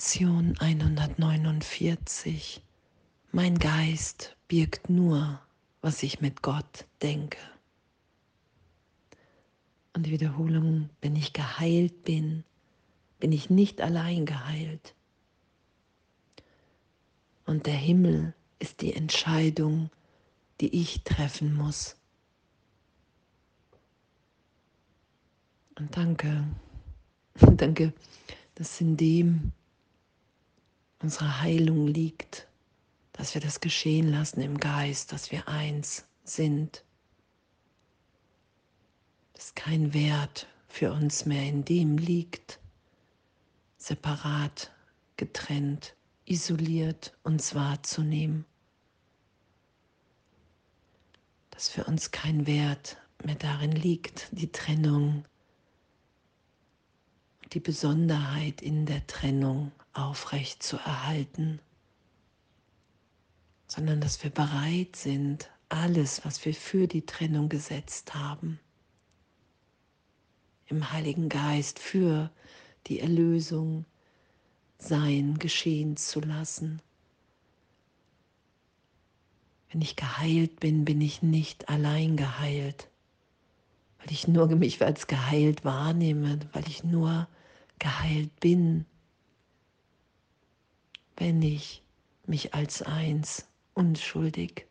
Lektion 149. Mein Geist birgt nur, was ich mit Gott denke. Und die Wiederholung, wenn ich geheilt bin, bin ich nicht allein geheilt. Und der Himmel ist die Entscheidung, die ich treffen muss. Und danke, danke, dass in dem unsere Heilung liegt, dass wir das geschehen lassen im Geist, dass wir eins sind, dass kein Wert für uns mehr in dem liegt, separat, getrennt, isoliert uns wahrzunehmen, dass für uns kein Wert mehr darin liegt, die Trennung, die Besonderheit in der Trennung aufrecht zu erhalten, sondern dass wir bereit sind, alles, was wir für die Trennung gesetzt haben, im Heiligen Geist für die Erlösung sein, geschehen zu lassen. Wenn ich geheilt bin, bin ich nicht allein geheilt, weil ich nur mich als geheilt wahrnehme, weil ich nur geheilt bin wenn ich mich als eins, unschuldig,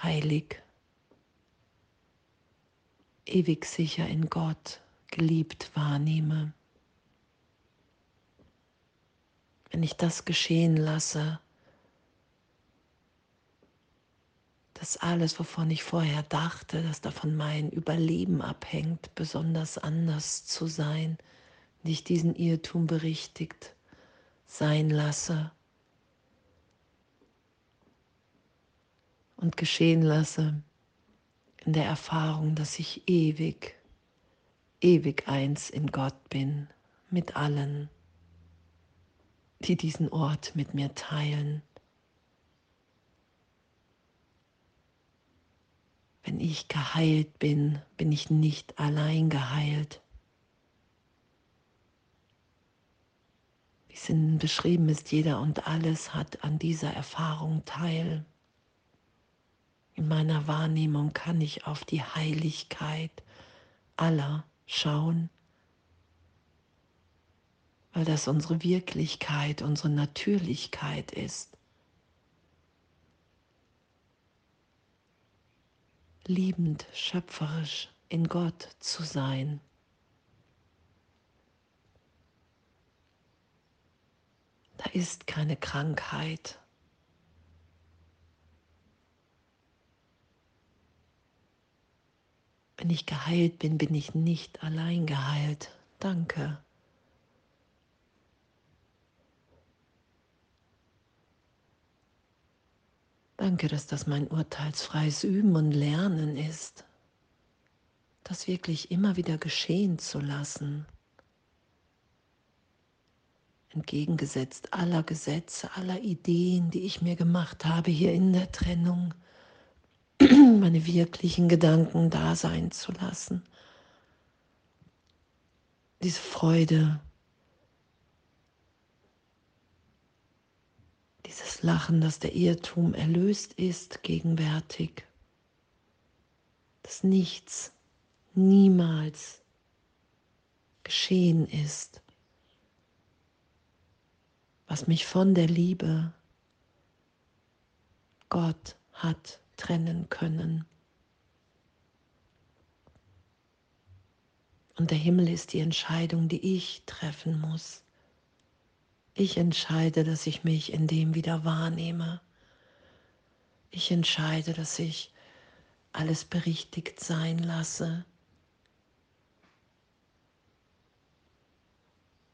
heilig, ewig sicher in Gott, geliebt wahrnehme. Wenn ich das geschehen lasse, dass alles, wovon ich vorher dachte, dass davon mein Überleben abhängt, besonders anders zu sein, nicht diesen Irrtum berichtigt, sein lasse und geschehen lasse in der Erfahrung, dass ich ewig, ewig eins in Gott bin mit allen, die diesen Ort mit mir teilen. Wenn ich geheilt bin, bin ich nicht allein geheilt. Wie es in beschrieben ist, jeder und alles hat an dieser Erfahrung teil. In meiner Wahrnehmung kann ich auf die Heiligkeit aller schauen, weil das unsere Wirklichkeit, unsere Natürlichkeit ist. Liebend, schöpferisch in Gott zu sein. Ist keine Krankheit. Wenn ich geheilt bin, bin ich nicht allein geheilt. Danke. Danke, dass das mein urteilsfreies Üben und Lernen ist, das wirklich immer wieder geschehen zu lassen entgegengesetzt aller Gesetze, aller Ideen, die ich mir gemacht habe hier in der Trennung, meine wirklichen Gedanken da sein zu lassen. Diese Freude, dieses Lachen, dass der Irrtum erlöst ist, gegenwärtig, dass nichts, niemals geschehen ist was mich von der Liebe Gott hat trennen können. Und der Himmel ist die Entscheidung, die ich treffen muss. Ich entscheide, dass ich mich in dem wieder wahrnehme. Ich entscheide, dass ich alles berichtigt sein lasse,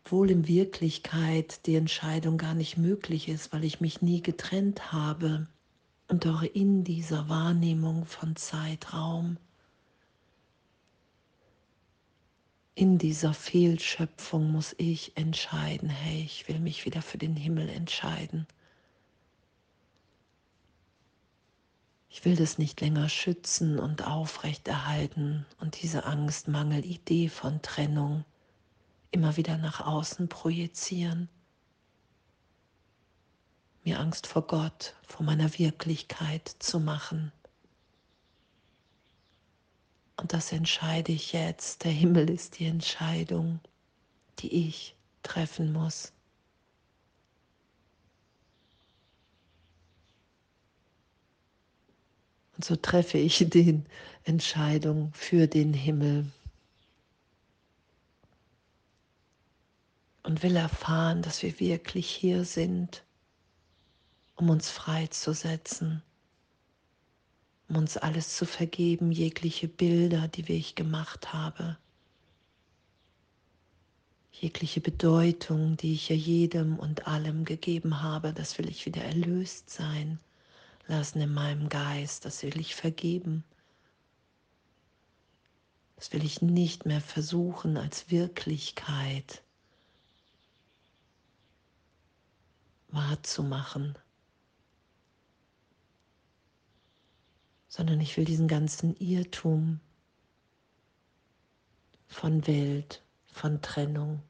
obwohl in Wirklichkeit die Entscheidung gar nicht möglich ist, weil ich mich nie getrennt habe. Und doch in dieser Wahrnehmung von Zeitraum, in dieser Fehlschöpfung muss ich entscheiden, hey, ich will mich wieder für den Himmel entscheiden. Ich will das nicht länger schützen und aufrechterhalten und diese Angst, Mangel, Idee von Trennung immer wieder nach außen projizieren. mir Angst vor Gott, vor meiner Wirklichkeit zu machen. Und das entscheide ich jetzt. Der Himmel ist die Entscheidung, die ich treffen muss. Und so treffe ich die Entscheidung für den Himmel. Und will erfahren, dass wir wirklich hier sind, um uns freizusetzen, um uns alles zu vergeben, jegliche Bilder, die ich gemacht habe, jegliche Bedeutung, die ich ja jedem und allem gegeben habe, das will ich wieder erlöst sein lassen in meinem Geist, das will ich vergeben. Das will ich nicht mehr versuchen als Wirklichkeit wahrzumachen, sondern ich will diesen ganzen Irrtum von Welt, von Trennung,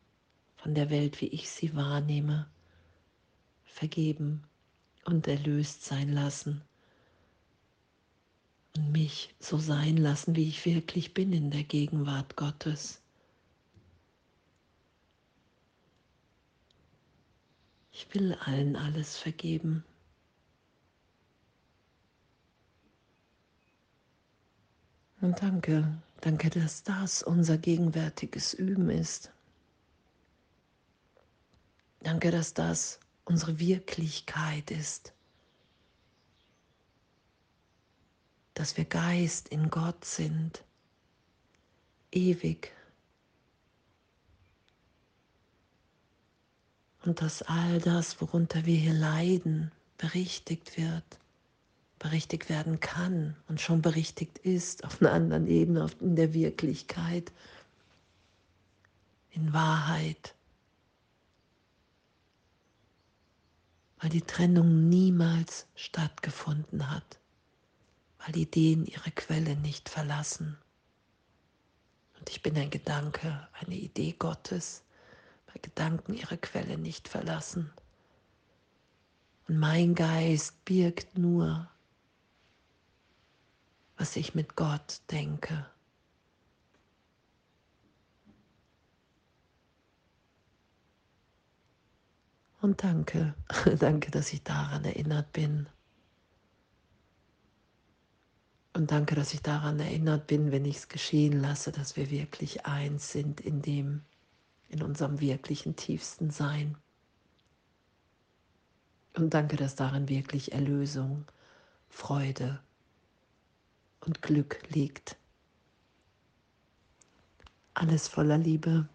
von der Welt, wie ich sie wahrnehme, vergeben und erlöst sein lassen und mich so sein lassen, wie ich wirklich bin in der Gegenwart Gottes. Ich will allen alles vergeben. Und danke, danke, dass das unser gegenwärtiges Üben ist. Danke, dass das unsere Wirklichkeit ist. Dass wir Geist in Gott sind, ewig. Und dass all das, worunter wir hier leiden, berichtigt wird, berichtigt werden kann und schon berichtigt ist auf einer anderen Ebene, in der Wirklichkeit, in Wahrheit. weil die Trennung niemals stattgefunden hat, weil Ideen ihre Quelle nicht verlassen. Und ich bin ein Gedanke, eine Idee Gottes, weil Gedanken ihre Quelle nicht verlassen. Und mein Geist birgt nur, was ich mit Gott denke. Und danke, danke, dass ich daran erinnert bin. Und danke, dass ich daran erinnert bin, wenn ich es geschehen lasse, dass wir wirklich eins sind in dem, in unserem wirklichen tiefsten Sein. Und danke, dass darin wirklich Erlösung, Freude und Glück liegt. Alles voller Liebe.